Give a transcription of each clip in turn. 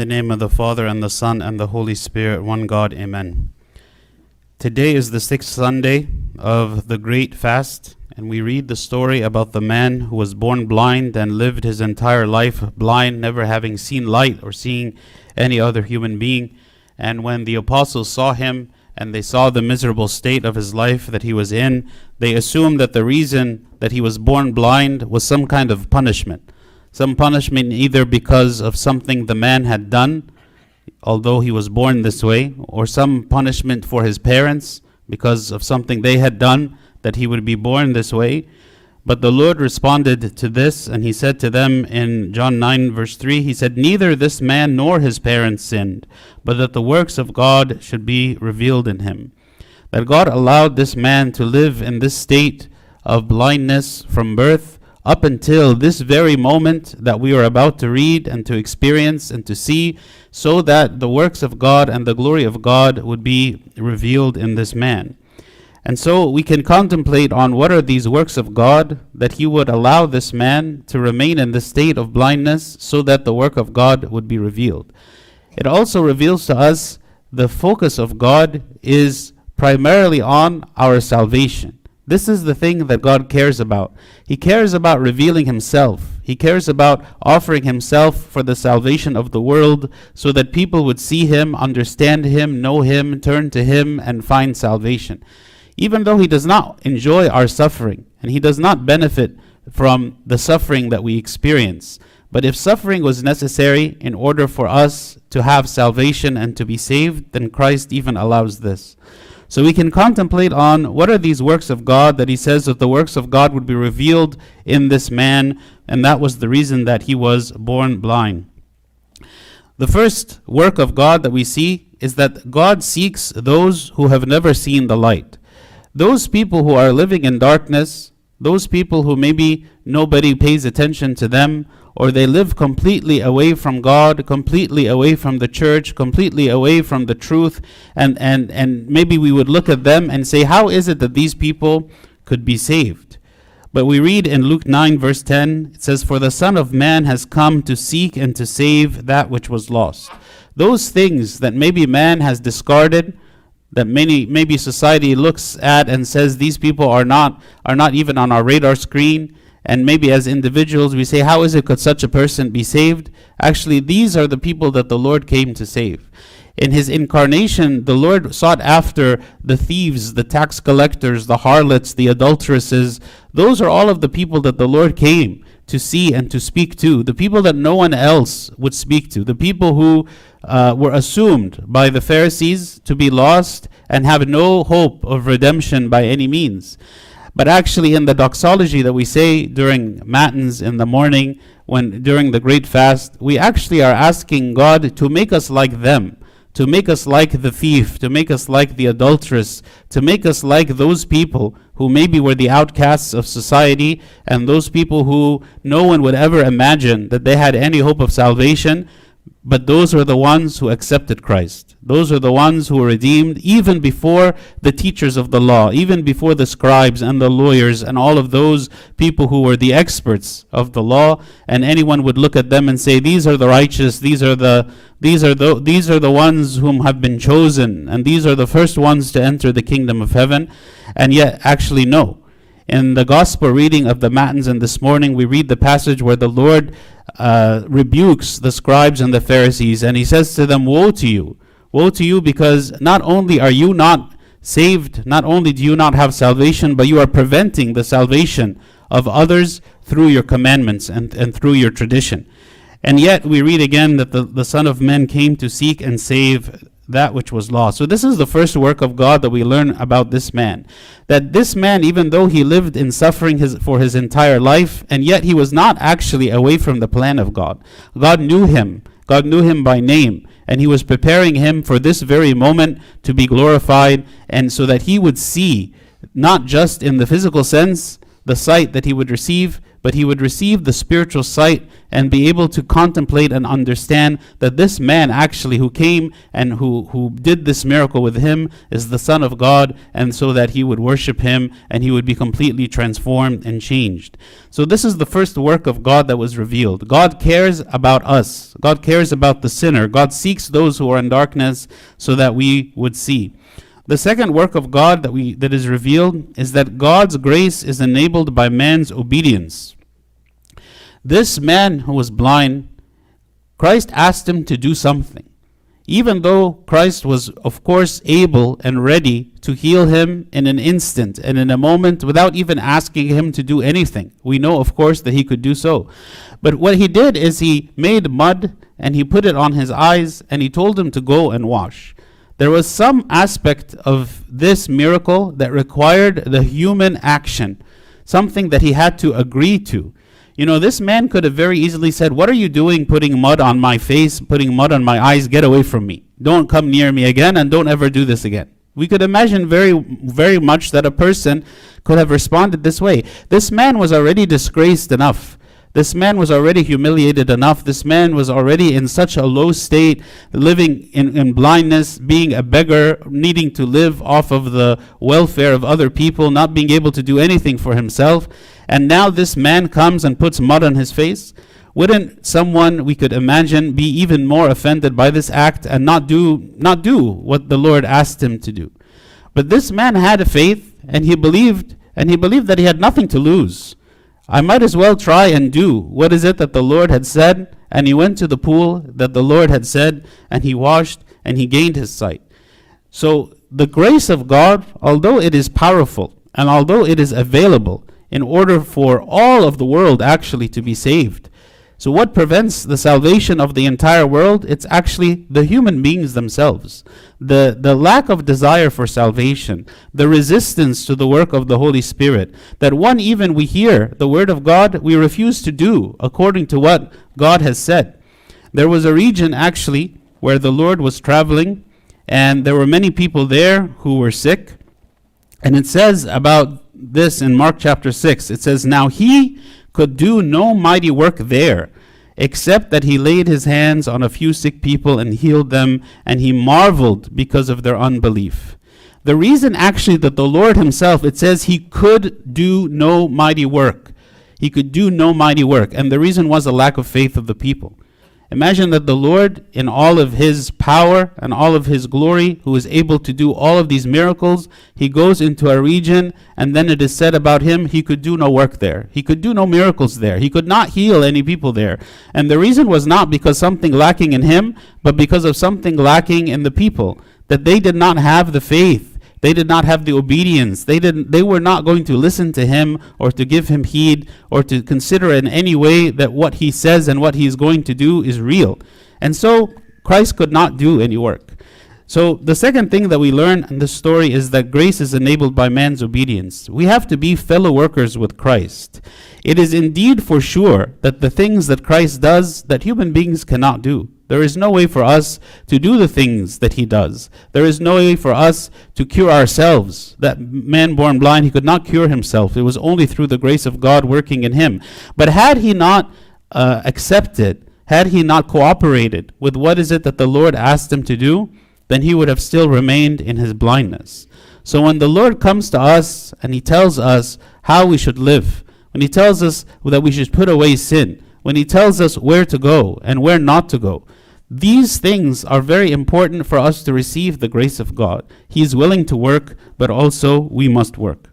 the name of the Father, and the Son, and the Holy Spirit, one God, Amen. Today is the sixth Sunday of the Great Fast, and we read the story about the man who was born blind and lived his entire life blind, never having seen light or seeing any other human being. And when the apostles saw him and they saw the miserable state of his life that he was in, they assumed that the reason that he was born blind was some kind of punishment some punishment either because of something the man had done, although he was born this way, or some punishment for his parents because of something they had done that he would be born this way. But the Lord responded to this, and he said to them in John 9, verse 3, He said, Neither this man nor his parents sinned, but that the works of God should be revealed in him. That God allowed this man to live in this state of blindness from birth up until this very moment that we are about to read and to experience and to see, so that the works of God and the glory of God would be revealed in this man. And so we can contemplate on what are these works of God that He would allow this man to remain in the state of blindness so that the work of God would be revealed. It also reveals to us the focus of God is primarily on our salvation. This is the thing that God cares about. He cares about revealing Himself. He cares about offering Himself for the salvation of the world so that people would see Him, understand Him, know Him, turn to Him, and find salvation. Even though He does not enjoy our suffering and He does not benefit from the suffering that we experience. But if suffering was necessary in order for us to have salvation and to be saved, then Christ even allows this. So we can contemplate on what are these works of God that he says that the works of God would be revealed in this man, and that was the reason that he was born blind. The first work of God that we see is that God seeks those who have never seen the light. Those people who are living in darkness, those people who maybe nobody pays attention to them, or they live completely away from God, completely away from the church, completely away from the truth, and, and, and maybe we would look at them and say, How is it that these people could be saved? But we read in Luke 9, verse 10, it says, For the Son of Man has come to seek and to save that which was lost. Those things that maybe man has discarded, that many maybe society looks at and says these people are not are not even on our radar screen and maybe as individuals we say, How is it could such a person be saved? Actually, these are the people that the Lord came to save. In his incarnation, the Lord sought after the thieves, the tax collectors, the harlots, the adulteresses. Those are all of the people that the Lord came to see and to speak to, the people that no one else would speak to, the people who uh, were assumed by the Pharisees to be lost and have no hope of redemption by any means. But actually, in the doxology that we say during matins in the morning, when during the great fast, we actually are asking God to make us like them, to make us like the thief, to make us like the adulteress, to make us like those people who maybe were the outcasts of society and those people who no one would ever imagine that they had any hope of salvation. But those were the ones who accepted Christ. Those are the ones who were redeemed even before the teachers of the law, even before the scribes and the lawyers and all of those people who were the experts of the law. And anyone would look at them and say, "These are the righteous. These are the these are the these are the ones whom have been chosen, and these are the first ones to enter the kingdom of heaven." And yet, actually, no. In the gospel reading of the Matins and this morning, we read the passage where the Lord uh, rebukes the scribes and the Pharisees, and he says to them, Woe to you! Woe to you, because not only are you not saved, not only do you not have salvation, but you are preventing the salvation of others through your commandments and, and through your tradition. And yet we read again that the, the Son of Man came to seek and save that which was lost. So this is the first work of God that we learn about this man. That this man, even though he lived in suffering his, for his entire life, and yet he was not actually away from the plan of God. God knew him. God knew him by name. And he was preparing him for this very moment to be glorified, and so that he would see, not just in the physical sense, the sight that he would receive, but he would receive the spiritual sight and be able to contemplate and understand that this man actually who came and who, who did this miracle with him is the Son of God, and so that he would worship him and he would be completely transformed and changed. So, this is the first work of God that was revealed. God cares about us, God cares about the sinner, God seeks those who are in darkness so that we would see. The second work of God that we that is revealed is that God's grace is enabled by man's obedience. This man who was blind, Christ asked him to do something. Even though Christ was, of course, able and ready to heal him in an instant and in a moment without even asking him to do anything. We know, of course, that he could do so. But what he did is he made mud and he put it on his eyes and he told him to go and wash there was some aspect of this miracle that required the human action, something that he had to agree to. You know, this man could have very easily said, What are you doing putting mud on my face, putting mud on my eyes? Get away from me. Don't come near me again, and don't ever do this again. We could imagine very, very much that a person could have responded this way. This man was already disgraced enough. This man was already humiliated enough. This man was already in such a low state, living in, in blindness, being a beggar, needing to live off of the welfare of other people, not being able to do anything for himself. And now this man comes and puts mud on his face. Wouldn't someone we could imagine be even more offended by this act and not do not do what the Lord asked him to do? But this man had a faith and he believed and he believed that he had nothing to lose. I might as well try and do what is it that the Lord had said. And he went to the pool that the Lord had said, and he washed, and he gained his sight. So the grace of God, although it is powerful, and although it is available in order for all of the world actually to be saved, so, what prevents the salvation of the entire world? It's actually the human beings themselves. The, the lack of desire for salvation, the resistance to the work of the Holy Spirit, that one, even we hear the Word of God, we refuse to do according to what God has said. There was a region actually where the Lord was traveling, and there were many people there who were sick. And it says about this in Mark chapter 6 it says, Now he could do no mighty work there, except that he laid his hands on a few sick people and healed them, and he marveled because of their unbelief. The reason actually that the Lord himself, it says he could do no mighty work. He could do no mighty work. And the reason was a lack of faith of the people. Imagine that the Lord, in all of his power and all of his glory, who is able to do all of these miracles, he goes into a region, and then it is said about him, he could do no work there. He could do no miracles there. He could not heal any people there. And the reason was not because something lacking in him, but because of something lacking in the people. That they did not have the faith they did not have the obedience. They didn't they were not going to listen to him or to give him heed or to consider in any way that what he says and what he is going to do is real. And so Christ could not do any work. So the second thing that we learn in this story is that grace is enabled by man's obedience. We have to be fellow workers with Christ. It is indeed for sure that the things that Christ does that human beings cannot do. There is no way for us to do the things that he does. There is no way for us to cure ourselves. That man born blind, he could not cure himself. It was only through the grace of God working in him. But had he not uh, accepted, had he not cooperated with what is it that the Lord asked him to do, then he would have still remained in his blindness. So when the Lord comes to us and he tells us how we should live, when he tells us that we should put away sin, when he tells us where to go and where not to go, these things are very important for us to receive the grace of God. He is willing to work, but also we must work.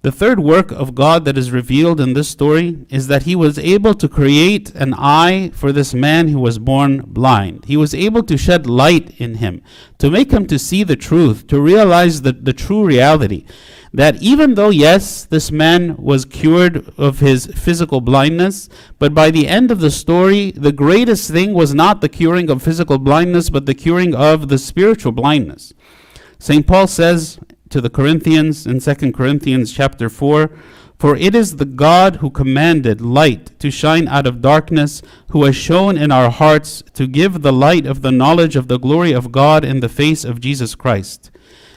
The third work of God that is revealed in this story is that he was able to create an eye for this man who was born blind. He was able to shed light in him, to make him to see the truth, to realize the, the true reality that even though, yes, this man was cured of his physical blindness, but by the end of the story, the greatest thing was not the curing of physical blindness, but the curing of the spiritual blindness. St. Paul says to the Corinthians in 2 Corinthians chapter 4, for it is the God who commanded light to shine out of darkness, who has shown in our hearts to give the light of the knowledge of the glory of God in the face of Jesus Christ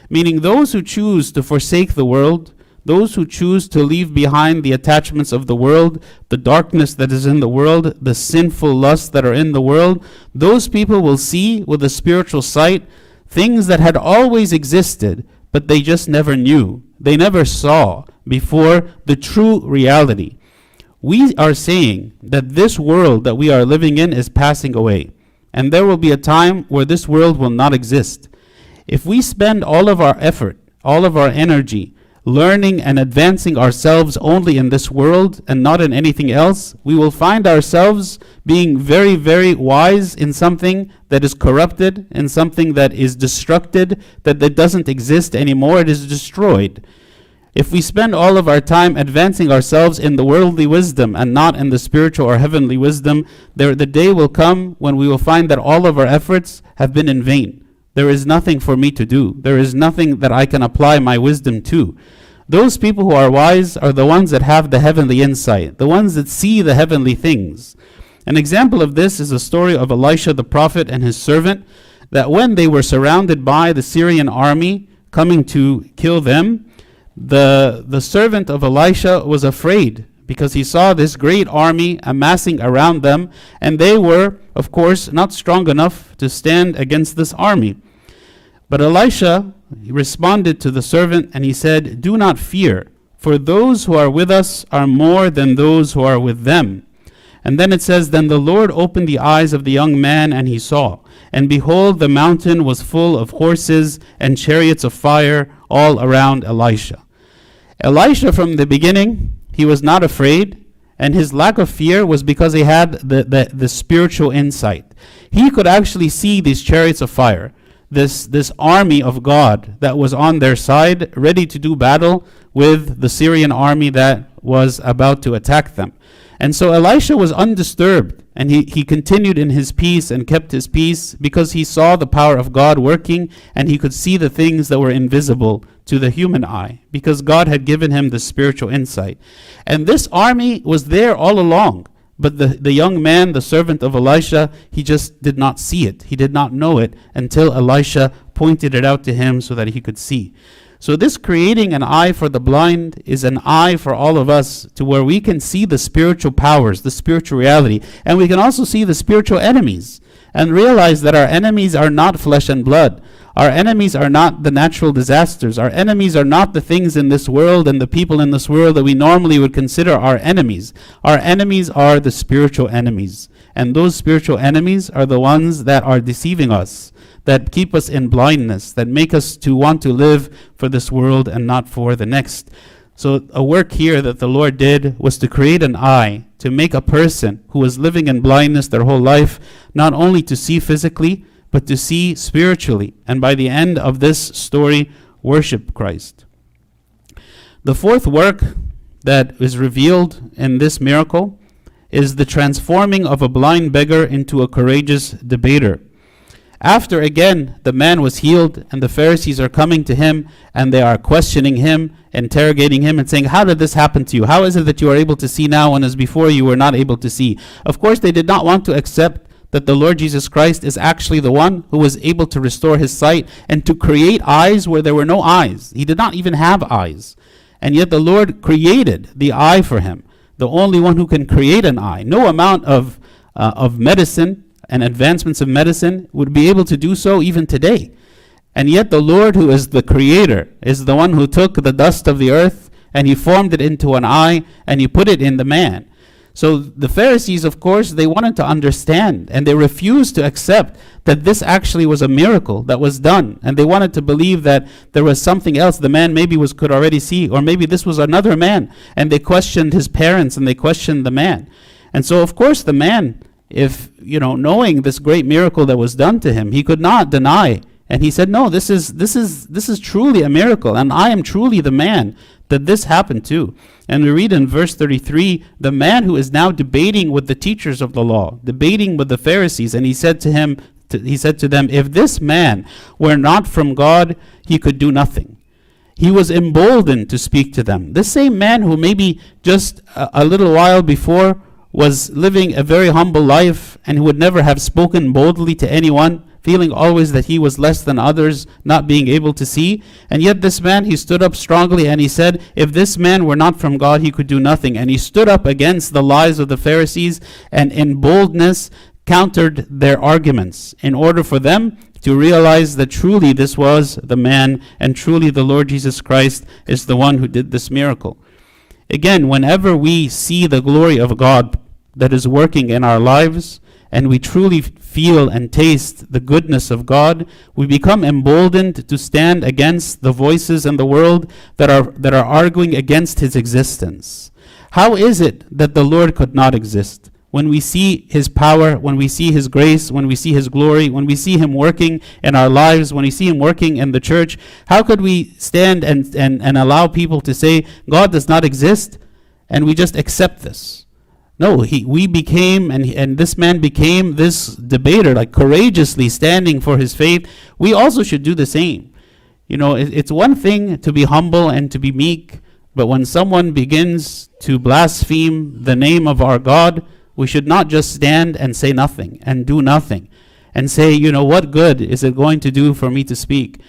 meaning those who choose to forsake the world, those who choose to leave behind the attachments of the world, the darkness that is in the world, the sinful lusts that are in the world, those people will see with a spiritual sight things that had always existed, but they just never knew. They never saw before the true reality. We are saying that this world that we are living in is passing away, and there will be a time where this world will not exist. If we spend all of our effort, all of our energy, learning and advancing ourselves only in this world and not in anything else, we will find ourselves being very, very wise in something that is corrupted, in something that is destructed, that, that doesn't exist anymore, it is destroyed. If we spend all of our time advancing ourselves in the worldly wisdom and not in the spiritual or heavenly wisdom, there, the day will come when we will find that all of our efforts have been in vain. There is nothing for me to do. There is nothing that I can apply my wisdom to. Those people who are wise are the ones that have the heavenly insight, the ones that see the heavenly things. An example of this is the story of Elisha the prophet and his servant, that when they were surrounded by the Syrian army coming to kill them, the, the servant of Elisha was afraid because he saw this great army amassing around them, and they were, of course, not strong enough to stand against this army. But Elisha responded to the servant and he said, Do not fear, for those who are with us are more than those who are with them. And then it says, Then the Lord opened the eyes of the young man, and he saw. And behold, the mountain was full of horses and chariots of fire all around Elisha. Elisha, from the beginning, he was not afraid, and his lack of fear was because he had the, the, the spiritual insight. He could actually see these chariots of fire this, this army of God that was on their side, ready to do battle with the Syrian army that was about to attack them. And so Elisha was undisturbed, and he, he continued in his peace and kept his peace because he saw the power of God working and he could see the things that were invisible to the human eye because God had given him the spiritual insight. And this army was there all along. But the, the young man, the servant of Elisha, he just did not see it. He did not know it until Elisha pointed it out to him so that he could see. So, this creating an eye for the blind is an eye for all of us to where we can see the spiritual powers, the spiritual reality, and we can also see the spiritual enemies and realize that our enemies are not flesh and blood. Our enemies are not the natural disasters. Our enemies are not the things in this world and the people in this world that we normally would consider our enemies. Our enemies are the spiritual enemies. And those spiritual enemies are the ones that are deceiving us, that keep us in blindness, that make us to want to live for this world and not for the next. So, a work here that the Lord did was to create an eye, to make a person who was living in blindness their whole life, not only to see physically, but to see spiritually, and by the end of this story, worship Christ. The fourth work that is revealed in this miracle is the transforming of a blind beggar into a courageous debater. After again the man was healed, and the Pharisees are coming to him and they are questioning him, interrogating him, and saying, How did this happen to you? How is it that you are able to see now, and as before you were not able to see? Of course, they did not want to accept that the Lord Jesus Christ is actually the one who was able to restore his sight and to create eyes where there were no eyes. He did not even have eyes. And yet the Lord created the eye for him, the only one who can create an eye. No amount of, uh, of medicine and advancements of medicine would be able to do so even today. And yet the Lord, who is the creator, is the one who took the dust of the earth and he formed it into an eye and he put it in the man. So the Pharisees, of course, they wanted to understand and they refused to accept that this actually was a miracle that was done. And they wanted to believe that there was something else the man maybe was could already see, or maybe this was another man. And they questioned his parents and they questioned the man. And so of course the man, if you know, knowing this great miracle that was done to him, he could not deny and he said, "No, this is this is this is truly a miracle, and I am truly the man that this happened to." And we read in verse 33, the man who is now debating with the teachers of the law, debating with the Pharisees, and he said to him, to, he said to them, "If this man were not from God, he could do nothing." He was emboldened to speak to them. The same man who maybe just a, a little while before was living a very humble life and who would never have spoken boldly to anyone, feeling always that he was less than others, not being able to see. And yet, this man, he stood up strongly and he said, If this man were not from God, he could do nothing. And he stood up against the lies of the Pharisees and in boldness countered their arguments in order for them to realize that truly this was the man and truly the Lord Jesus Christ is the one who did this miracle. Again, whenever we see the glory of God that is working in our lives, and we truly feel and taste the goodness of God, we become emboldened to stand against the voices in the world that are, that are arguing against his existence. How is it that the Lord could not exist? when we see His power, when we see His grace, when we see His glory, when we see Him working in our lives, when we see Him working in the church, how could we stand and, and, and allow people to say God does not exist and we just accept this? No, he, we became, and, and this man became this debater, like courageously standing for his faith. We also should do the same. You know, it, it's one thing to be humble and to be meek, but when someone begins to blaspheme the name of our God, we should not just stand and say nothing and do nothing and say, you know, what good is it going to do for me to speak?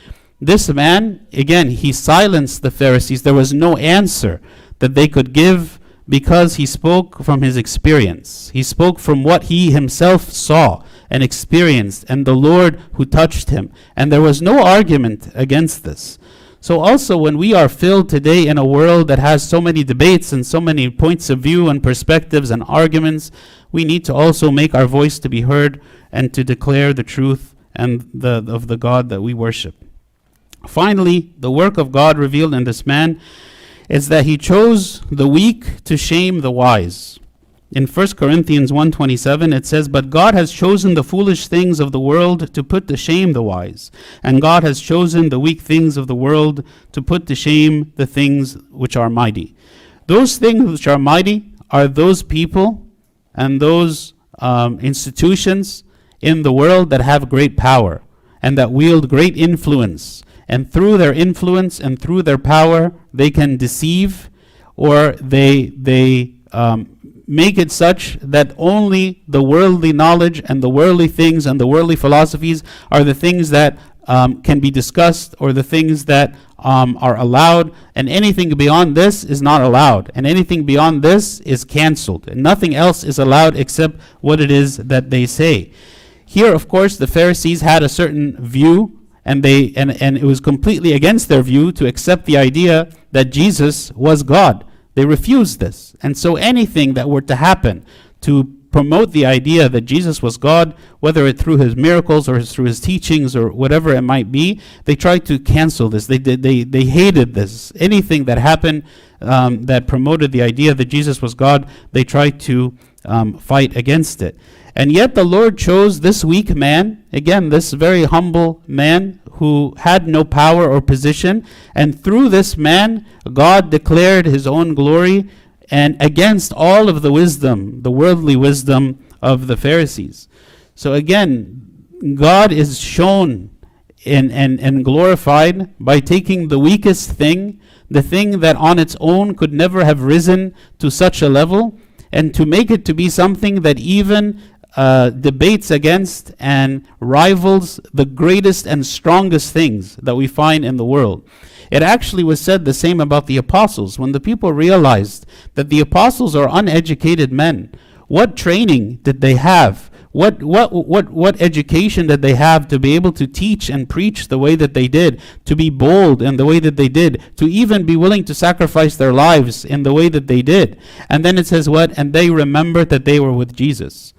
This man, again, he silenced the Pharisees. There was no answer that they could give because he spoke from his experience. He spoke from what he himself saw and experienced, and the Lord who touched him. And there was no argument against this. So, also, when we are filled today in a world that has so many debates and so many points of view and perspectives and arguments, we need to also make our voice to be heard and to declare the truth and the, of the God that we worship. Finally, the work of God revealed in this man is that he chose the weak to shame the wise. In 1 Corinthians 1:27 it says, "But God has chosen the foolish things of the world to put to shame the wise, and God has chosen the weak things of the world to put to shame the things which are mighty." Those things which are mighty are those people and those um, institutions in the world that have great power and that wield great influence. And through their influence and through their power, they can deceive or they they um, make it such that only the worldly knowledge and the worldly things and the worldly philosophies are the things that um, can be discussed or the things that um, are allowed, and anything beyond this is not allowed, and anything beyond this is canceled, and nothing else is allowed except what it is that they say. Here, of course, the Pharisees had a certain view, and they and, and it was completely against their view to accept the idea that Jesus was God. They refused this. And so anything that were to happen to promote the idea that Jesus was God, whether it through his miracles or his, through his teachings or whatever it might be, they tried to cancel this. They, they, they, they hated this. Anything that happened um, that promoted the idea that Jesus was God, they tried to um, fight against it. And yet the Lord chose this weak man, again, this very humble man who had no power or position. And through this man, God declared his own glory and against all of the wisdom, the worldly wisdom of the Pharisees. So again, God is shown and, and, and glorified by taking the weakest thing, the thing that on its own could never have risen to such a level, and to make it to be something that even uh, debates against and rivals the greatest and strongest things that we find in the world. It actually was said the same about the apostles. When the people realized that the apostles are uneducated men, what training did they have? What, what, what, what education did they have to be able to teach and preach the way that they did, to be bold in the way that they did, to even be willing to sacrifice their lives in the way that they did? And then it says what? And they remembered that they were with Jesus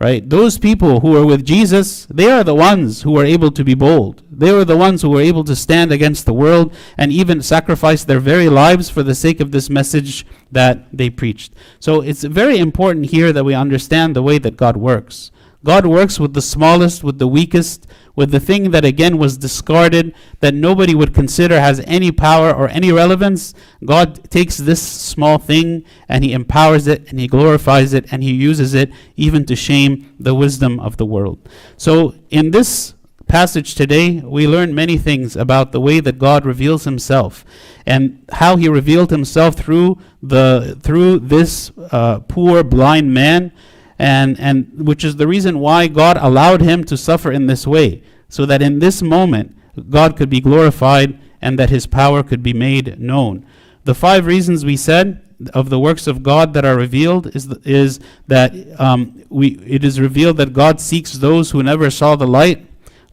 right? Those people who were with Jesus, they are the ones who were able to be bold. They were the ones who were able to stand against the world and even sacrifice their very lives for the sake of this message that they preached. So it's very important here that we understand the way that God works. God works with the smallest, with the weakest, with the thing that again was discarded, that nobody would consider has any power or any relevance. God takes this small thing and He empowers it and He glorifies it and He uses it even to shame the wisdom of the world. So in this passage today, we learn many things about the way that God reveals himself and how he revealed himself through the through this uh, poor blind man and and which is the reason why God allowed him to suffer in this way so that in this moment God could be glorified and that his power could be made known. The five reasons we said of the works of God that are revealed is, th- is that um, we, it is revealed that God seeks those who never saw the light.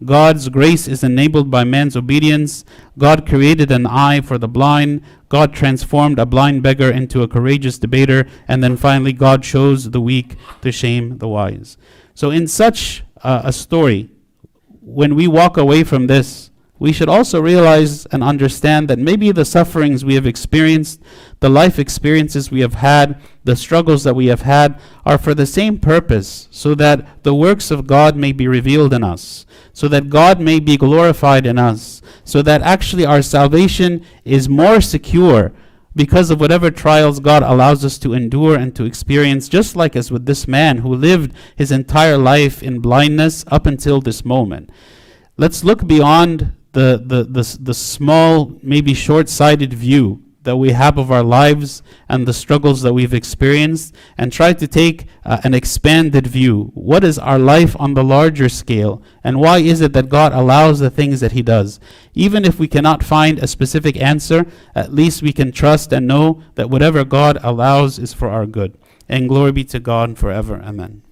God's grace is enabled by man's obedience. God created an eye for the blind. God transformed a blind beggar into a courageous debater. And then finally, God shows the weak to shame the wise. So, in such uh, a story, when we walk away from this, we should also realize and understand that maybe the sufferings we have experienced, the life experiences we have had, the struggles that we have had are for the same purpose, so that the works of God may be revealed in us, so that God may be glorified in us, so that actually our salvation is more secure because of whatever trials God allows us to endure and to experience, just like as with this man who lived his entire life in blindness up until this moment. Let's look beyond the, the, the, the small, maybe short sighted view that we have of our lives and the struggles that we've experienced and try to take uh, an expanded view. What is our life on the larger scale? And why is it that God allows the things that He does? Even if we cannot find a specific answer, at least we can trust and know that whatever God allows is for our good. And glory be to God forever. Amen.